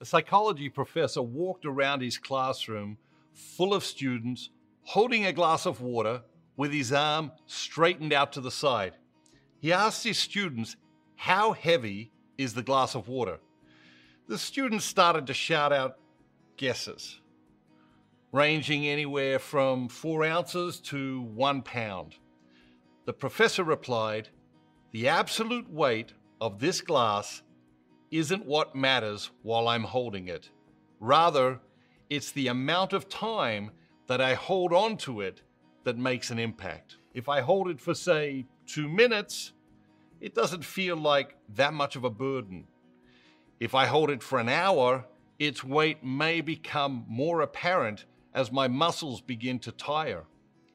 A psychology professor walked around his classroom full of students holding a glass of water with his arm straightened out to the side. He asked his students, How heavy is the glass of water? The students started to shout out guesses, ranging anywhere from four ounces to one pound. The professor replied, The absolute weight of this glass isn't what matters while I'm holding it. Rather, it's the amount of time that I hold on to it that makes an impact. If I hold it for, say, two minutes, it doesn't feel like that much of a burden. If I hold it for an hour, its weight may become more apparent as my muscles begin to tire.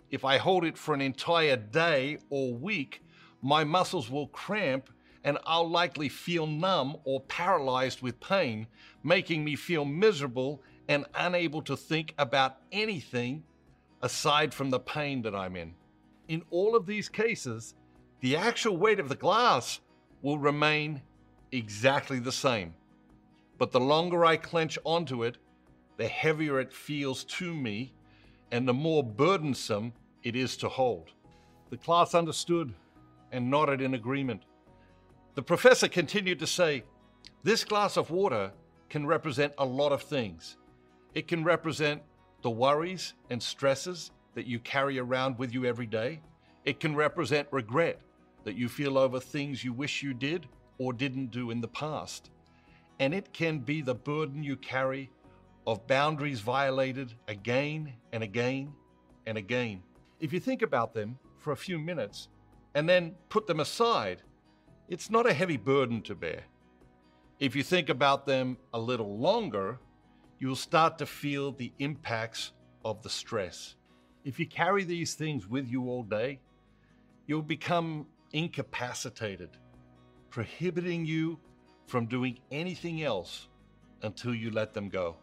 If I hold it for an entire day or week, my muscles will cramp and I'll likely feel numb or paralyzed with pain, making me feel miserable and unable to think about anything aside from the pain that I'm in. In all of these cases, the actual weight of the glass will remain exactly the same. But the longer I clench onto it, the heavier it feels to me and the more burdensome it is to hold. The class understood and nodded in agreement. The professor continued to say, This glass of water can represent a lot of things. It can represent the worries and stresses that you carry around with you every day. It can represent regret that you feel over things you wish you did or didn't do in the past. And it can be the burden you carry of boundaries violated again and again and again. If you think about them for a few minutes and then put them aside, it's not a heavy burden to bear. If you think about them a little longer, you'll start to feel the impacts of the stress. If you carry these things with you all day, you'll become incapacitated, prohibiting you from doing anything else until you let them go.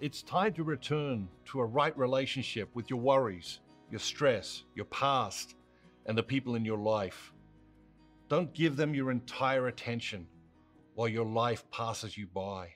It's time to return to a right relationship with your worries, your stress, your past, and the people in your life. Don't give them your entire attention while your life passes you by.